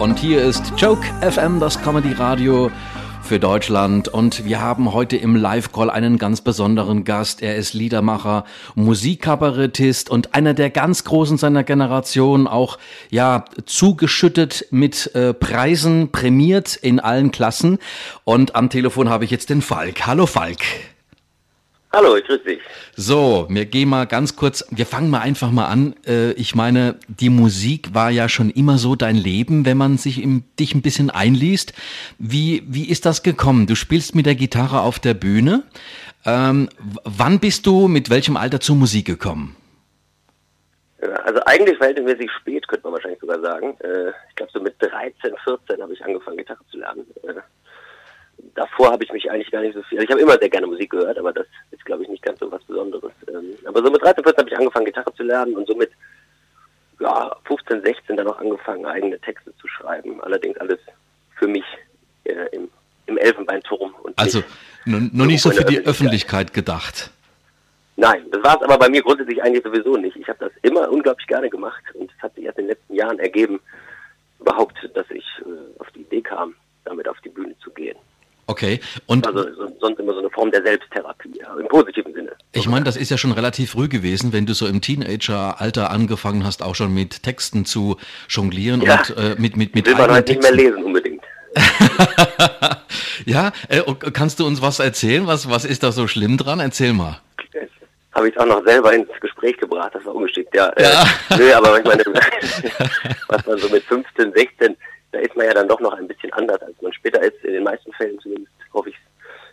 Und hier ist Joke FM, das Comedy Radio für Deutschland. Und wir haben heute im Live-Call einen ganz besonderen Gast. Er ist Liedermacher, Musikkabarettist und einer der ganz Großen seiner Generation, auch ja zugeschüttet mit äh, Preisen, prämiert in allen Klassen. Und am Telefon habe ich jetzt den Falk. Hallo Falk. Hallo, ich grüße dich. So, wir gehen mal ganz kurz, wir fangen mal einfach mal an. Äh, ich meine, die Musik war ja schon immer so dein Leben, wenn man sich im, dich ein bisschen einliest. Wie, wie ist das gekommen? Du spielst mit der Gitarre auf der Bühne. Ähm, wann bist du mit welchem Alter zur Musik gekommen? Also eigentlich verhältnismäßig spät, könnte man wahrscheinlich sogar sagen. Äh, ich glaube, so mit 13, 14 habe ich angefangen, Gitarre zu lernen. Davor habe ich mich eigentlich gar nicht so viel. Also ich habe immer sehr gerne Musik gehört, aber das ist, glaube ich, nicht ganz so was Besonderes. Ähm, aber so mit 13, 14 habe ich angefangen, Gitarre zu lernen und so mit ja, 15, 16 dann auch angefangen, eigene Texte zu schreiben. Allerdings alles für mich äh, im, im Elfenbeinturm. Und also noch nicht so für die Öffentlichkeit gedacht. Nein, das war es aber bei mir grundsätzlich eigentlich sowieso nicht. Ich habe das immer unglaublich gerne gemacht und es hat sich erst in den letzten Jahren ergeben, überhaupt, dass ich äh, auf die Idee kam, damit auf die Bühne. Okay. Und also sonst immer so eine Form der Selbsttherapie, im positiven Sinne. Ich meine, das ist ja schon relativ früh gewesen, wenn du so im Teenager-Alter angefangen hast, auch schon mit Texten zu jonglieren ja, und äh, mit mit mit will man halt nicht mehr lesen unbedingt. ja, äh, kannst du uns was erzählen? Was was ist da so schlimm dran? Erzähl mal. Habe ich auch noch selber ins Gespräch gebracht, das war ungeschickt, ja. ja. Äh, nö, aber ich meine, was man so mit 15, 16 da ist man ja dann doch noch ein bisschen anders, als später ist, in den meisten Fällen zumindest, hoffe ich.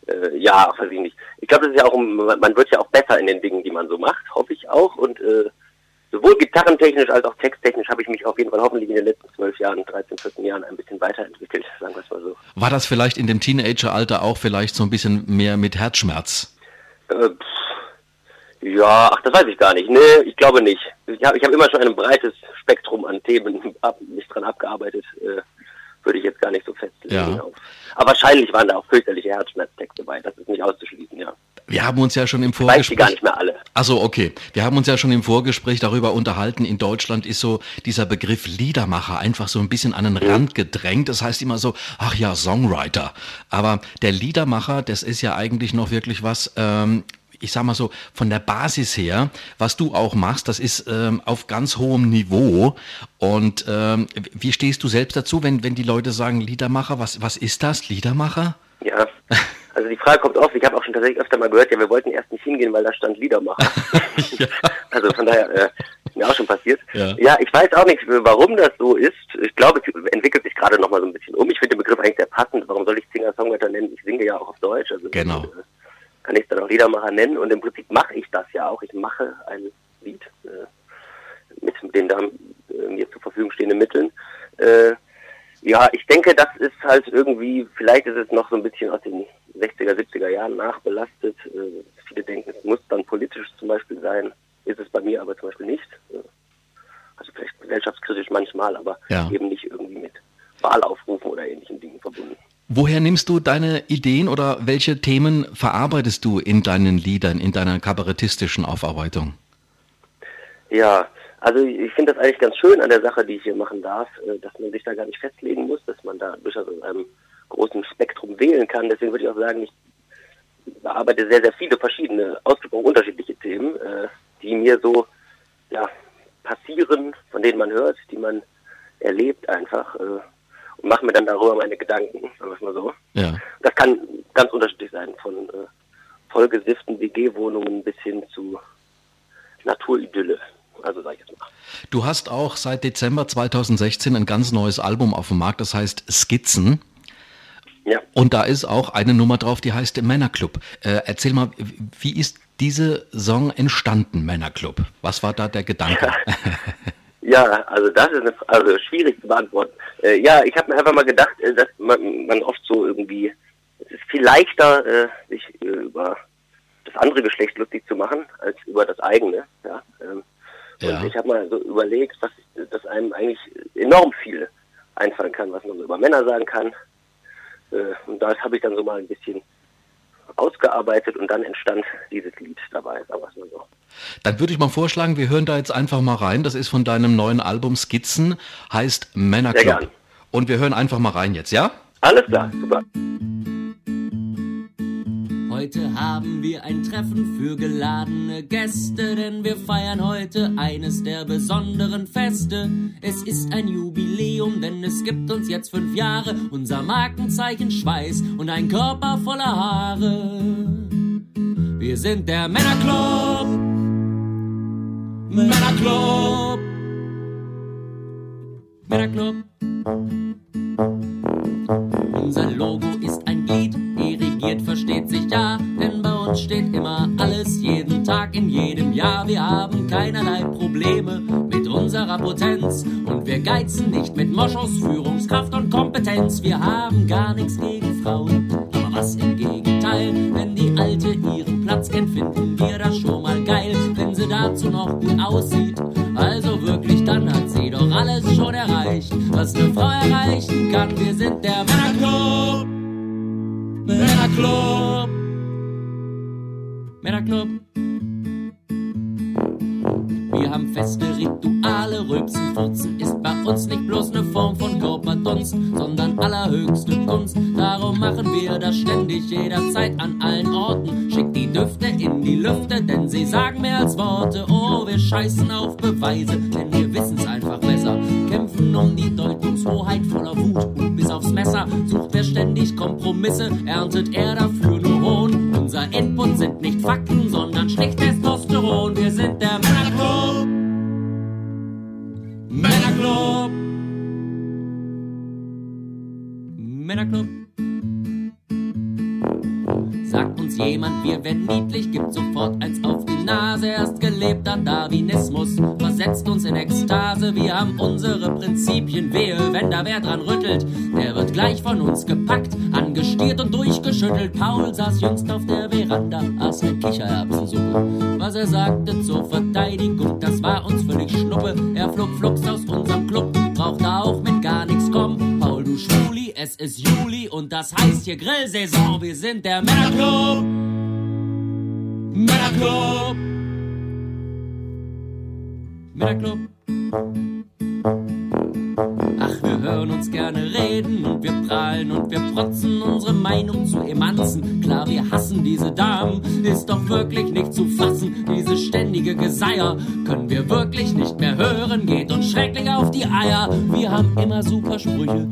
Äh, ja, weiß ich nicht. Ich glaube, das ist ja auch, man wird ja auch besser in den Dingen, die man so macht, hoffe ich auch. Und äh, sowohl gitarrentechnisch als auch texttechnisch habe ich mich auf jeden Fall hoffentlich in den letzten zwölf Jahren, 13, 14 Jahren ein bisschen weiterentwickelt, sagen wir es mal so. War das vielleicht in dem Teenageralter auch vielleicht so ein bisschen mehr mit Herzschmerz? Äh, ja, ach, das weiß ich gar nicht. Nee, ich glaube nicht. Ich habe ich hab immer schon ein breites Spektrum an Themen ab, mich dran abgearbeitet. Äh, würde ich jetzt gar nicht so festlegen. Ja. Aber wahrscheinlich waren da auch fürchterliche Herzschmerztexte dabei. Das ist nicht auszuschließen, ja. Wir haben uns ja schon im Vorgespräch. Weiß die gar nicht mehr alle. Also okay. Wir haben uns ja schon im Vorgespräch darüber unterhalten. In Deutschland ist so dieser Begriff Liedermacher einfach so ein bisschen an den mhm. Rand gedrängt. Das heißt immer so, ach ja, Songwriter. Aber der Liedermacher, das ist ja eigentlich noch wirklich was, ähm, ich sag mal so, von der Basis her, was du auch machst, das ist ähm, auf ganz hohem Niveau. Und ähm, wie stehst du selbst dazu, wenn, wenn die Leute sagen, Liedermacher, was, was ist das, Liedermacher? Ja, also die Frage kommt oft, ich habe auch schon tatsächlich öfter mal gehört, ja, wir wollten erst nicht hingehen, weil da stand Liedermacher. ja. Also von daher, äh, ist mir auch schon passiert. Ja. ja. ich weiß auch nicht, warum das so ist. Ich glaube, es entwickelt sich gerade nochmal so ein bisschen um. Ich finde den Begriff eigentlich sehr passend. Warum soll ich Singer-Songwriter nennen? Ich singe ja auch auf Deutsch. Also genau. Äh, kann ich dann auch Liedermacher nennen. Und im Prinzip mache ich das ja auch. Ich mache ein Lied äh, mit den da äh, mir zur Verfügung stehenden Mitteln. Äh, ja, ich denke, das ist halt irgendwie, vielleicht ist es noch so ein bisschen aus den 60er, 70er Jahren nachbelastet. Äh, viele denken, es muss dann politisch zum Beispiel sein. Ist es bei mir aber zum Beispiel nicht. Äh, also vielleicht gesellschaftskritisch manchmal, aber ja. eben nicht irgendwie mit Wahlaufrufen oder ähnlichen Dingen verbunden. Woher nimmst du deine Ideen oder welche Themen verarbeitest du in deinen Liedern, in deiner kabarettistischen Aufarbeitung? Ja, also ich finde das eigentlich ganz schön an der Sache, die ich hier machen darf, äh, dass man sich da gar nicht festlegen muss, dass man da durchaus in einem großen Spektrum wählen kann. Deswegen würde ich auch sagen, ich bearbeite sehr, sehr viele verschiedene, ausgesprochen unterschiedliche Themen, äh, die mir so ja, passieren, von denen man hört, die man erlebt einfach. Und mache mir dann darüber meine Gedanken, sagen wir es mal so. Ja. Das kann ganz unterschiedlich sein, von äh, vollgesifften WG-Wohnungen bis hin zu Naturidylle. Also sag ich jetzt mal. Du hast auch seit Dezember 2016 ein ganz neues Album auf dem Markt, das heißt Skizzen. Ja. Und da ist auch eine Nummer drauf, die heißt Männerclub. Äh, erzähl mal, wie ist diese Song entstanden, Männerclub? Was war da der Gedanke? Ja. Ja, also das ist eine, also schwierig zu beantworten. Äh, ja, ich habe mir einfach mal gedacht, äh, dass man, man oft so irgendwie, es ist viel leichter, äh, sich äh, über das andere Geschlecht lustig zu machen, als über das eigene. Ja, ähm, ja. Und ich habe mal so überlegt, was dass einem eigentlich enorm viel einfallen kann, was man so über Männer sagen kann. Äh, und das habe ich dann so mal ein bisschen ausgearbeitet und dann entstand dieses Lied dabei, sagen wir so. Dann würde ich mal vorschlagen, wir hören da jetzt einfach mal rein. Das ist von deinem neuen Album Skizzen, heißt Männerclub. Und wir hören einfach mal rein jetzt, ja? Alles klar, super. Heute haben wir ein Treffen für geladene Gäste, denn wir feiern heute eines der besonderen Feste. Es ist ein Jubiläum, denn es gibt uns jetzt fünf Jahre, unser Markenzeichen Schweiß und ein Körper voller Haare. Wir sind der Männerclub. Männerclub. Männerclub. Unser Logo dirigiert versteht sich ja, denn bei uns steht immer alles, jeden Tag, in jedem Jahr. Wir haben keinerlei Probleme mit unserer Potenz und wir geizen nicht mit Moschus, Führungskraft und Kompetenz. Wir haben gar nichts gegen Frauen, aber was im Gegenteil, wenn die Alte ihren Platz kennt, finden wir das schon mal geil, wenn sie dazu noch gut aussieht. Also wirklich, dann hat sie doch alles schon erreicht, was eine Frau erreichen kann. Wir sind der Männerclub. Männerclub. Männerclub. Wir haben feste Rituale, Rülpsen, Furzen ist bei uns nicht bloß eine Form von Körperdunst, sondern allerhöchste Kunst. Darum machen wir das ständig, jederzeit, an allen Orten. Schickt die Düfte in die Lüfte, denn sie sagen mehr als Worte. Oh, wir scheißen auf Beweise, denn wir wissen's einfach besser. Um die Deutungshoheit voller Wut und bis aufs Messer sucht wer ständig Kompromisse, erntet er dafür nur Hohn. Unser Input sind nicht Fakten, Sagt uns jemand, wir wären niedlich, gibt sofort eins auf die Nase. Erst gelebter Darwinismus versetzt uns in Ekstase. Wir haben unsere Prinzipien, wehe, wenn da wer dran rüttelt. Der wird gleich von uns gepackt, angestiert und durchgeschüttelt. Paul saß jüngst auf der Veranda, aß ne Kichererbsensuppe. Was er sagte zur Verteidigung, das war uns völlig schnuppe. Er flog flugs aus unserem Club, brauchte auch mit gar nichts kommen. Es ist Juli und das heißt hier Grillsaison. Wir sind der Männerclub. Männerclub. Männerclub. Ach, wir hören uns gerne reden und wir prahlen und wir protzen unsere Meinung zu Emanzen. Klar, wir hassen diese Damen, ist doch wirklich nicht zu fassen. Diese ständige Geseier können wir wirklich nicht mehr hören, geht uns schrecklich auf die Eier. Wir haben immer super Sprüche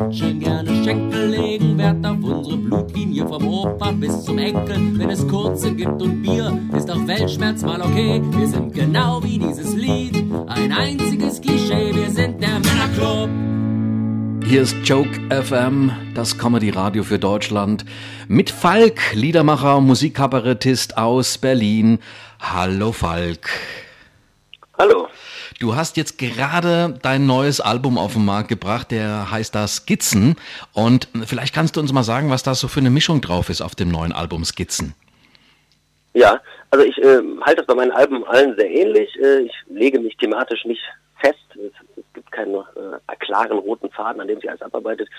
tätscheln gerne Schenkel, legen Wert auf unsere Blutlinie vom Opa bis zum Enkel. Wenn es kurze gibt und Bier, ist auch Weltschmerz mal okay. Wir sind genau wie dieses Lied, ein einziges Klischee. Wir sind der Männerclub. Hier ist Joke FM, das Comedy-Radio für Deutschland. Mit Falk, Liedermacher, Musikkabarettist aus Berlin. Hallo Falk. Hallo. Du hast jetzt gerade dein neues Album auf den Markt gebracht, der heißt da Skizzen. Und vielleicht kannst du uns mal sagen, was da so für eine Mischung drauf ist auf dem neuen Album Skizzen. Ja, also ich äh, halte das bei meinen Alben allen sehr ähnlich. Äh, ich lege mich thematisch nicht fest. Es, es gibt keinen äh, klaren roten Faden, an dem sich alles abarbeitet.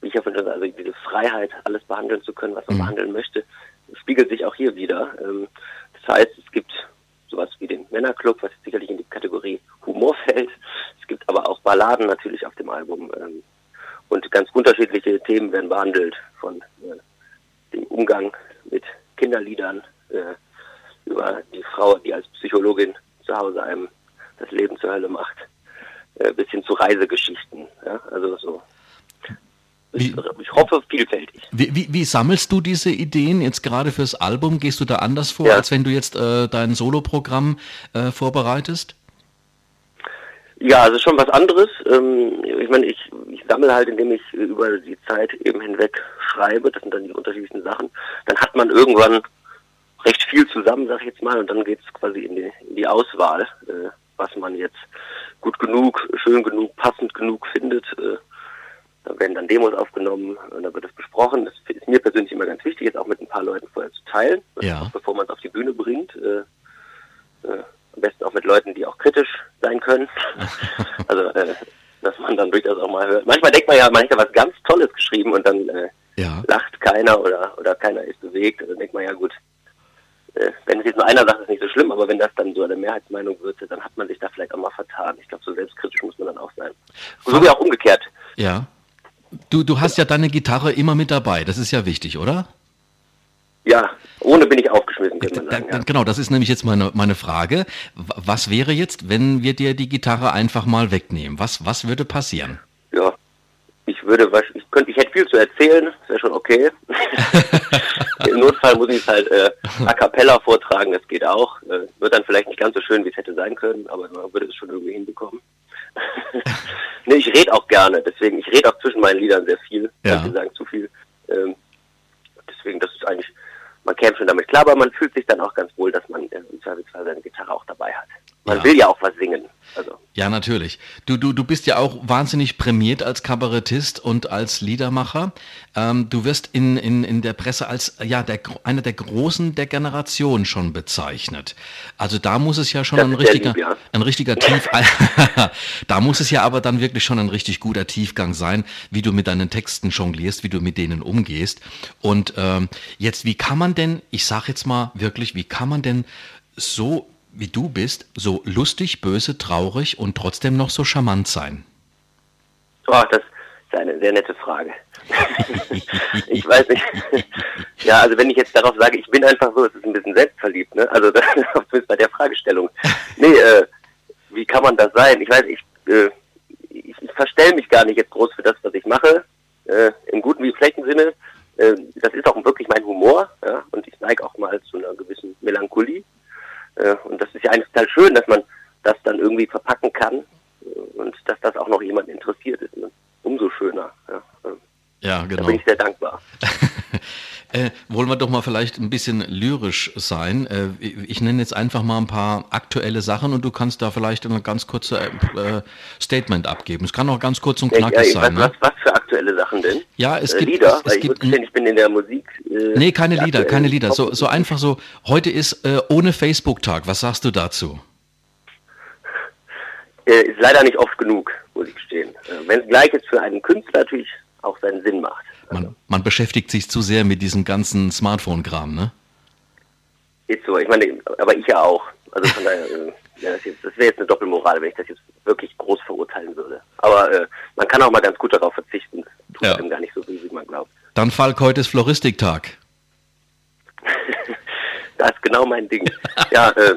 Wie ich ja von also diese Freiheit, alles behandeln zu können, was man Mhm. behandeln möchte, spiegelt sich auch hier wieder. Ähm, das heißt, es gibt sowas wie den Männerclub, was sicherlich in die Kategorie Humor fällt. Es gibt aber auch Balladen natürlich auf dem Album. Ähm, und ganz unterschiedliche Themen werden behandelt, von äh, dem Umgang mit Kinderliedern äh, über die Frau, die als Psychologin zu Hause einem das Leben zur Hölle macht, äh, bis hin zu Reisegeschichten. Ja? Also so. Ich, Wie- ich hoffe vielfältig. Wie, wie, wie sammelst du diese Ideen jetzt gerade fürs Album? Gehst du da anders vor, Ja. als wenn du jetzt äh, dein Soloprogramm äh, vorbereitest? Ja, also schon was anderes. Ähm, ich meine, ich, ich sammle halt, indem ich über die Zeit eben hinweg schreibe. Das sind dann die unterschiedlichen Sachen. Dann hat man irgendwann recht viel zusammen, sag ich jetzt mal, und dann geht's quasi in die, in die Auswahl, äh, was man jetzt gut genug, schön genug, passend genug findet. Äh, da werden dann Demos aufgenommen und da wird es besprochen. Das ist mir persönlich immer ganz wichtig, jetzt auch mit ein paar Leuten vorher zu teilen, Ja. bevor man es auf die Bühne bringt. Am besten auch mit Leuten, die auch kritisch sein können. also, äh, dass man dann durchaus auch mal hört. Manchmal denkt man ja, man hat ja was ganz Tolles geschrieben und dann äh, Ja. lacht keiner oder, oder keiner ist bewegt. Dann denkt man ja gut, äh, wenn es jetzt nur einer sagt, ist nicht so schlimm, aber wenn das dann so eine Mehrheitsmeinung wird, dann hat man sich da vielleicht auch mal vertan. Ich glaube, so selbstkritisch muss man dann auch sein. So wie auch umgekehrt. Ja. Du, du hast ja deine Gitarre immer mit dabei, das ist ja wichtig, oder? Ja, ohne bin ich aufgeschmissen, könnte man sagen. Ja. Genau, das ist nämlich jetzt meine, meine Frage. Was wäre jetzt, wenn wir dir die Gitarre einfach mal wegnehmen? Was, was würde passieren? Ja, ich würde, ich könnte, ich hätte viel zu erzählen, das wäre schon okay. Im Notfall muss ich es halt äh, a cappella vortragen, das geht auch. Äh, wird dann vielleicht nicht ganz so schön, wie es hätte sein können, aber man würde es schon irgendwie hinbekommen. nee, ich rede auch gerne, deswegen, ich rede auch zwischen meinen Liedern sehr viel, ja. sagen, zu viel. Ähm, deswegen, das ist eigentlich, man klar, aber man fühlt sich dann auch ganz wohl, dass man äh, im Zweifelsfall seine Gitarre auch dabei hat. Man ja. will ja auch was. Ja, natürlich. Du, du, du bist ja auch wahnsinnig prämiert als Kabarettist und als Liedermacher. Ähm, du wirst in, in, in der Presse als ja, der, einer der Großen der Generation schon bezeichnet. Also da muss es ja schon das ein richtiger, lieb, ja. ein richtiger Tief... da muss es ja aber dann wirklich schon ein richtig guter Tiefgang sein, wie du mit deinen Texten jonglierst, wie du mit denen umgehst. Und ähm, jetzt, wie kann man denn, ich sag jetzt mal wirklich, wie kann man denn so wie du bist, so lustig, böse, traurig und trotzdem noch so charmant sein? Oh, das ist eine sehr nette Frage. ich weiß nicht. ja, also wenn ich jetzt darauf sage, ich bin einfach so, es ist ein bisschen selbstverliebt, ne? Also das ist bei der Fragestellung. Nee, äh, wie kann man das sein? Ich weiß, ich, äh, ich, ich verstelle mich gar nicht jetzt groß für das, was ich mache, äh, im guten wie schlechten Sinne. Äh, das ist auch wirklich mein Humor, ja, und ich neige auch mal zu einer gewissen Melancholie. Äh, und das ist ja eigentlich total schön, dass man das dann irgendwie verpacken kann und dass das auch noch jemand interessiert ist. Umso schöner. Ja, ja genau. Da bin ich sehr dankbar. Äh, wollen wir doch mal vielleicht ein bisschen lyrisch sein. Äh, ich nenne jetzt einfach mal ein paar aktuelle Sachen und du kannst da vielleicht ein ganz kurzes äh, Statement abgeben. Es kann auch ganz kurz und knackig ja, sein. Was, ne? was, was, für aktuelle Sachen denn? Ja, es gibt Lieder. Es, es ich, gibt, ich bin in der Musik. Äh, nee, keine Lieder, keine Lieder. So, so einfach so. Heute ist äh, ohne Facebook-Tag. Was sagst du dazu? Äh, ist leider nicht oft genug, muss ich gestehen. Wenn es gleich jetzt für einen Künstler natürlich auch seinen Sinn macht. Man, man beschäftigt sich zu sehr mit diesem ganzen Smartphone-Kram, ne? Ist so, ich meine, aber ich ja auch. Also von daher, äh, ja, das, das wäre jetzt eine Doppelmoral, wenn ich das jetzt wirklich groß verurteilen würde. Aber äh, man kann auch mal ganz gut darauf verzichten. Tut ja. gar nicht so wie man glaubt. Dann Falk, heute ist Floristiktag. das ist genau mein Ding. ja, äh,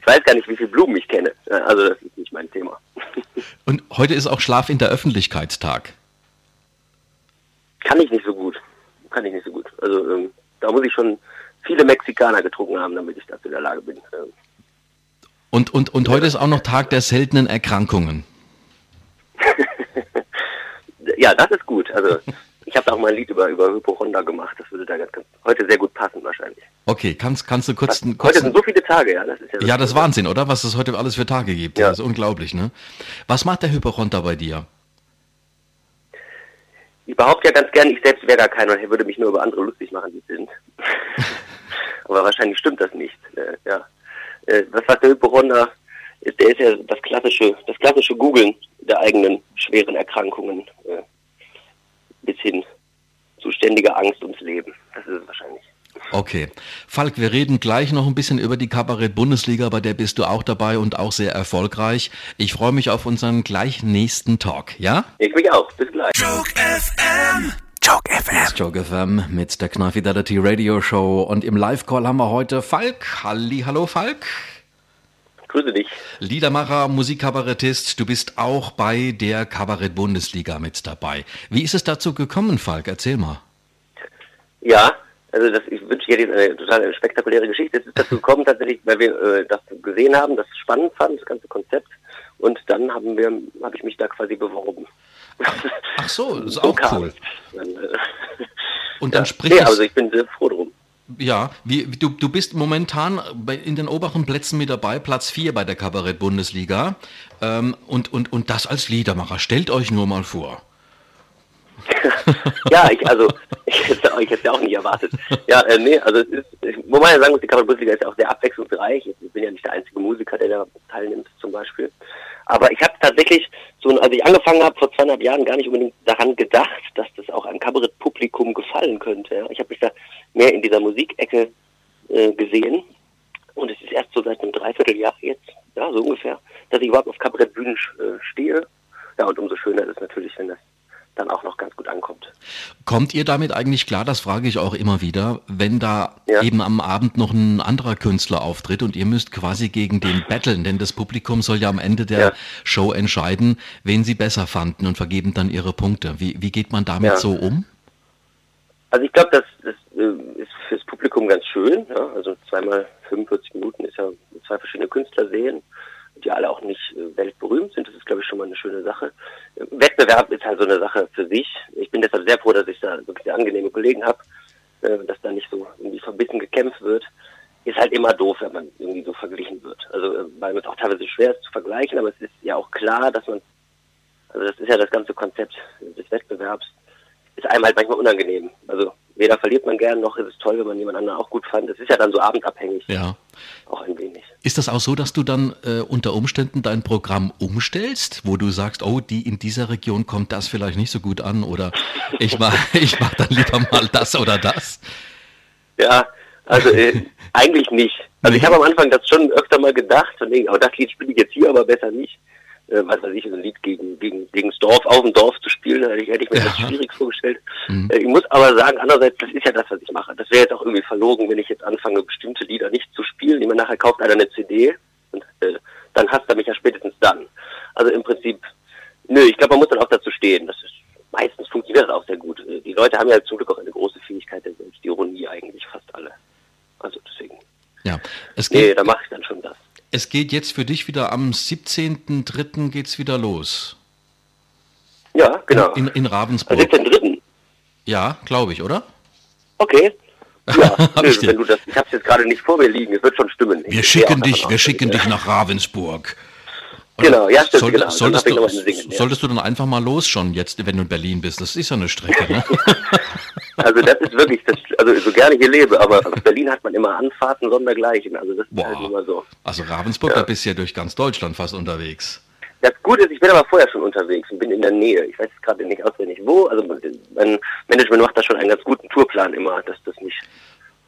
ich weiß gar nicht, wie viele Blumen ich kenne. Also das ist nicht mein Thema. Und heute ist auch Schlaf in der Öffentlichkeitstag. Kann ich nicht so gut. Kann ich nicht so gut. Also ähm, da muss ich schon viele Mexikaner getrunken haben, damit ich dazu in der Lage bin. Ähm. Und, und, und heute ist auch noch Tag der seltenen Erkrankungen. Ja, das ist gut. Also ich habe auch mal ein Lied über, über Hypochonda gemacht. Das würde da ganz, ganz, heute sehr gut passen wahrscheinlich. Okay, kannst, kannst du kurz... kurz heute sind so viele Tage, ja. Das ist ja, ja das ist Wahnsinn, oder? Was es heute alles für Tage gibt. Ja. Das ist unglaublich, ne? Was macht der Hypochonda bei dir? Ich behaupte ja ganz gern, ich selbst wäre gar keiner und würde mich nur über andere lustig machen, die sind. Aber wahrscheinlich stimmt das nicht. Äh, ja. Äh, was sagt der Hypochonder? Ist, der ist ja das klassische, das klassische Googeln der eigenen schweren Erkrankungen äh, bis hin zu ständiger Angst ums Leben. Das ist es wahrscheinlich. Okay. Falk, wir reden gleich noch ein bisschen über die Kabarett-Bundesliga, bei der bist du auch dabei und auch sehr erfolgreich. Ich freue mich auf unseren gleich nächsten Talk, ja? Ich mich auch. Bis gleich. Joke FM. Joke FM. Das Joke FM mit der Knarfidelity Radio Show. Und im Live-Call haben wir heute Falk. Halli, hallo Falk. Grüße dich. Liedermacher, Musikkabarettist, du bist auch bei der Kabarett-Bundesliga mit dabei. Wie ist es dazu gekommen, Falk? Erzähl mal. Ja, also das, ich wünsche dir eine total spektakuläre Geschichte. Es ist dazu gekommen tatsächlich, weil wir äh, das gesehen haben, das spannend fanden, das ganze Konzept. Und dann haben wir, habe ich mich da quasi beworben. Ach so, das ist auch cool. Dann, äh, und dann ja, spricht nee, also ich bin sehr froh. Ja, wie, du, du bist momentan in den oberen Plätzen mit dabei, Platz 4 bei der Kabarett-Bundesliga. Ähm, und, und, und das als Liedermacher. Stellt euch nur mal vor. ja, ich, also, ich hätte, hätte ja auch nicht erwartet. Ja, äh, nee, also es ist, ich, wo man ja sagen muss, die Kabarett-Bundesliga ist ja auch sehr abwechslungsreich. Ich bin ja nicht der einzige Musiker, der da teilnimmt, zum Beispiel. Aber ich habe tatsächlich, so, als ich angefangen habe vor zweieinhalb Jahren, gar nicht unbedingt daran gedacht, dass das auch einem Kabarettpublikum gefallen könnte. Ich habe mich da mehr in dieser Musikecke äh, gesehen. Und es ist erst so seit einem Dreivierteljahr jetzt, ja, so ungefähr, dass ich überhaupt auf Kabarettbühnen äh, stehe ja, und umso schöner ist es natürlich, wenn das dann auch noch ganz gut ankommt. Kommt ihr damit eigentlich klar, das frage ich auch immer wieder, wenn da ja. eben am Abend noch ein anderer Künstler auftritt und ihr müsst quasi gegen den battlen, denn das Publikum soll ja am Ende der ja. Show entscheiden, wen sie besser fanden und vergeben dann ihre Punkte. Wie, wie geht man damit ja. so um? Also ich glaube, das, das Publikum ganz schön. Also zweimal 45 Minuten ist ja zwei verschiedene Künstler sehen die alle auch nicht äh, weltberühmt sind. Das ist, glaube ich, schon mal eine schöne Sache. Wettbewerb ist halt so eine Sache für sich. Ich bin deshalb sehr froh, dass ich da wirklich angenehme Kollegen habe, äh, dass da nicht so irgendwie verbissen gekämpft wird. Ist halt immer doof, wenn man irgendwie so verglichen wird. Also, äh, weil es auch teilweise schwer ist zu vergleichen, aber es ist ja auch klar, dass man, also das ist ja das ganze Konzept des Wettbewerbs, ist einem halt manchmal unangenehm. Weder verliert man gern, noch ist es toll, wenn man jemand anderen auch gut fand. Es ist ja dann so abendabhängig. Ja. Auch ein wenig. Ist das auch so, dass du dann äh, unter Umständen dein Programm umstellst, wo du sagst, oh, die in dieser Region kommt das vielleicht nicht so gut an oder ich mach, ich mach dann lieber mal das oder das? Ja, also äh, eigentlich nicht. Also ich habe am Anfang das schon öfter mal gedacht und denke, oh, das Lied spiele ich jetzt hier aber besser nicht äh, was weiß ich, ein Lied gegen, gegen, gegen das Dorf, auf dem Dorf zu spielen, hätte ich, hätte ich mir ja. das schwierig vorgestellt. Mhm. Äh, ich muss aber sagen, andererseits, das ist ja das, was ich mache. Das wäre jetzt auch irgendwie verlogen, wenn ich jetzt anfange, bestimmte Lieder nicht zu spielen. Die man nachher kauft einer eine CD und äh, dann hasst er mich ja spätestens dann. Also im Prinzip, nö, ich glaube, man muss dann auch dazu stehen. Das ist, meistens funktioniert das auch sehr gut. Äh, die Leute haben ja zum Glück auch eine große Fähigkeit der Selbstironie, eigentlich fast alle. Also deswegen. Ja, es geht. Nee, da mache ich dann schon das. Es geht jetzt für dich wieder am 17.03. geht's wieder los. Ja, genau. In, in Ravensburg. Am 17.03. Ja, glaube ich, oder? Okay. Ja, nö, ich wenn du das, ich habe es jetzt gerade nicht vor mir liegen, es wird schon stimmen. Wir schicken dich, wir schicken dich nach Ravensburg. Genau, ja, stimmt, Soll, genau. Solltest, du, singen, solltest du dann einfach mal los schon jetzt, wenn du in Berlin bist? Das ist ja eine Strecke, ne? also das ist wirklich, das, also so gerne ich hier lebe, aber aus Berlin hat man immer Anfahrten sondergleichen. Also das Boah. ist halt immer so. Also Ravensburg, ja. da bist du ja durch ganz Deutschland fast unterwegs. Das Gute ist, ich bin aber vorher schon unterwegs und bin in der Nähe. Ich weiß jetzt gerade nicht auswendig wo. Also mein Management macht da schon einen ganz guten Tourplan immer, dass das nicht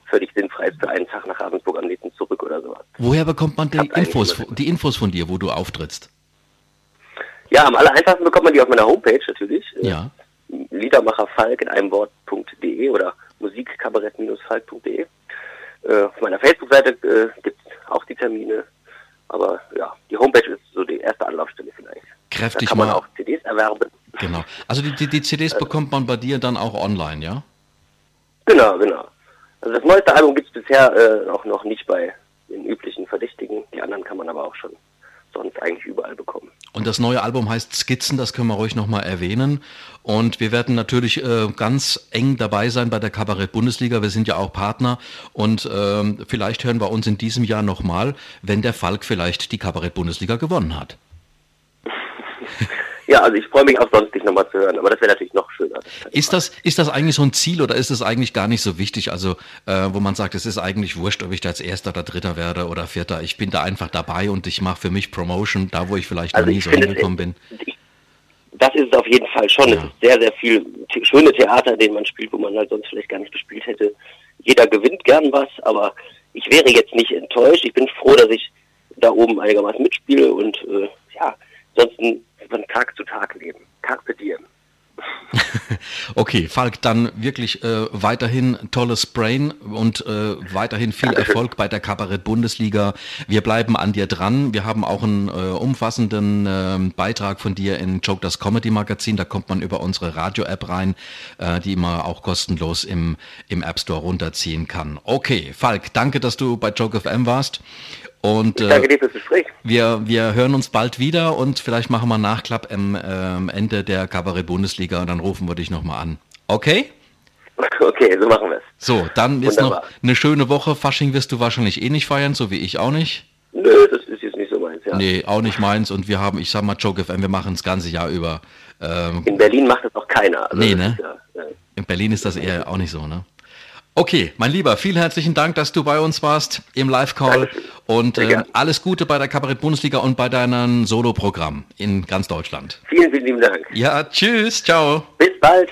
völlig sinnfrei ist für einen Tag nach Ravensburg am nächsten zurück oder sowas. Woher bekommt man die Infos, die Infos von dir, wo du auftrittst? Ja, am aller einfachsten bekommt man die auf meiner Homepage natürlich. Ja. Liedermacherfalk in einem Wort.de oder musikkabarett-falk.de. Äh, auf meiner Facebook-Seite äh, gibt es auch die Termine. Aber ja, die Homepage ist so die erste Anlaufstelle vielleicht. Kräftig da kann man mal. auch CDs erwerben. Genau. Also die, die, die CDs äh, bekommt man bei dir dann auch online, ja? Genau, genau. Also das neueste Album gibt es bisher äh, auch noch nicht bei den üblichen Verdächtigen. Die anderen kann man aber auch schon sonst eigentlich überall bekommen. Und das neue Album heißt Skizzen, das können wir ruhig nochmal erwähnen. Und wir werden natürlich äh, ganz eng dabei sein bei der Kabarett-Bundesliga. Wir sind ja auch Partner und ähm, vielleicht hören wir uns in diesem Jahr nochmal, wenn der Falk vielleicht die Kabarett-Bundesliga gewonnen hat. Ja, also ich freue mich auch sonst, dich nochmal zu hören, aber das wäre natürlich noch schöner. Das ist das, ist das eigentlich so ein Ziel oder ist es eigentlich gar nicht so wichtig? Also, äh, wo man sagt, es ist eigentlich wurscht, ob ich da als Erster oder Dritter werde oder Vierter. Ich bin da einfach dabei und ich mache für mich Promotion, da wo ich vielleicht also noch nie so hingekommen bin. Das ist es auf jeden Fall schon. Ja. Es ist sehr, sehr viel schöne Theater, den man spielt, wo man halt sonst vielleicht gar nicht gespielt hätte. Jeder gewinnt gern was, aber ich wäre jetzt nicht enttäuscht. Ich bin froh, dass ich da oben einigermaßen mitspiele und äh, ja, ansonsten von Tag zu Tag leben. Carpe diem. okay, Falk, dann wirklich äh, weiterhin tolles Brain und äh, weiterhin viel Dankeschön. Erfolg bei der Kabarett-Bundesliga. Wir bleiben an dir dran. Wir haben auch einen äh, umfassenden ähm, Beitrag von dir in Joke das Comedy Magazin. Da kommt man über unsere Radio-App rein, äh, die man auch kostenlos im, im App Store runterziehen kann. Okay, Falk, danke, dass du bei Joke FM warst. Und, ich danke dir fürs Gespräch. Wir, wir hören uns bald wieder und vielleicht machen wir einen Nachklapp am ähm, Ende der Kabarett-Bundesliga und dann rufen wir dich nochmal an. Okay? Okay, so machen wir es. So, dann ist noch eine schöne Woche. Fasching wirst du wahrscheinlich eh nicht feiern, so wie ich auch nicht. Nö, das ist jetzt nicht so meins, ja. Nee, auch nicht meins. Und wir haben, ich sag mal, Joke FM, wir machen das ganze Jahr über. Ähm, In Berlin macht das auch keiner. Also nee, ne? Ja, ja. In Berlin ist das eher auch nicht so, ne? Okay, mein Lieber, vielen herzlichen Dank, dass du bei uns warst im Live-Call und äh, alles Gute bei der Kabarett-Bundesliga und bei deinem Solo-Programm in ganz Deutschland. Vielen, vielen lieben Dank. Ja, tschüss, ciao. Bis bald.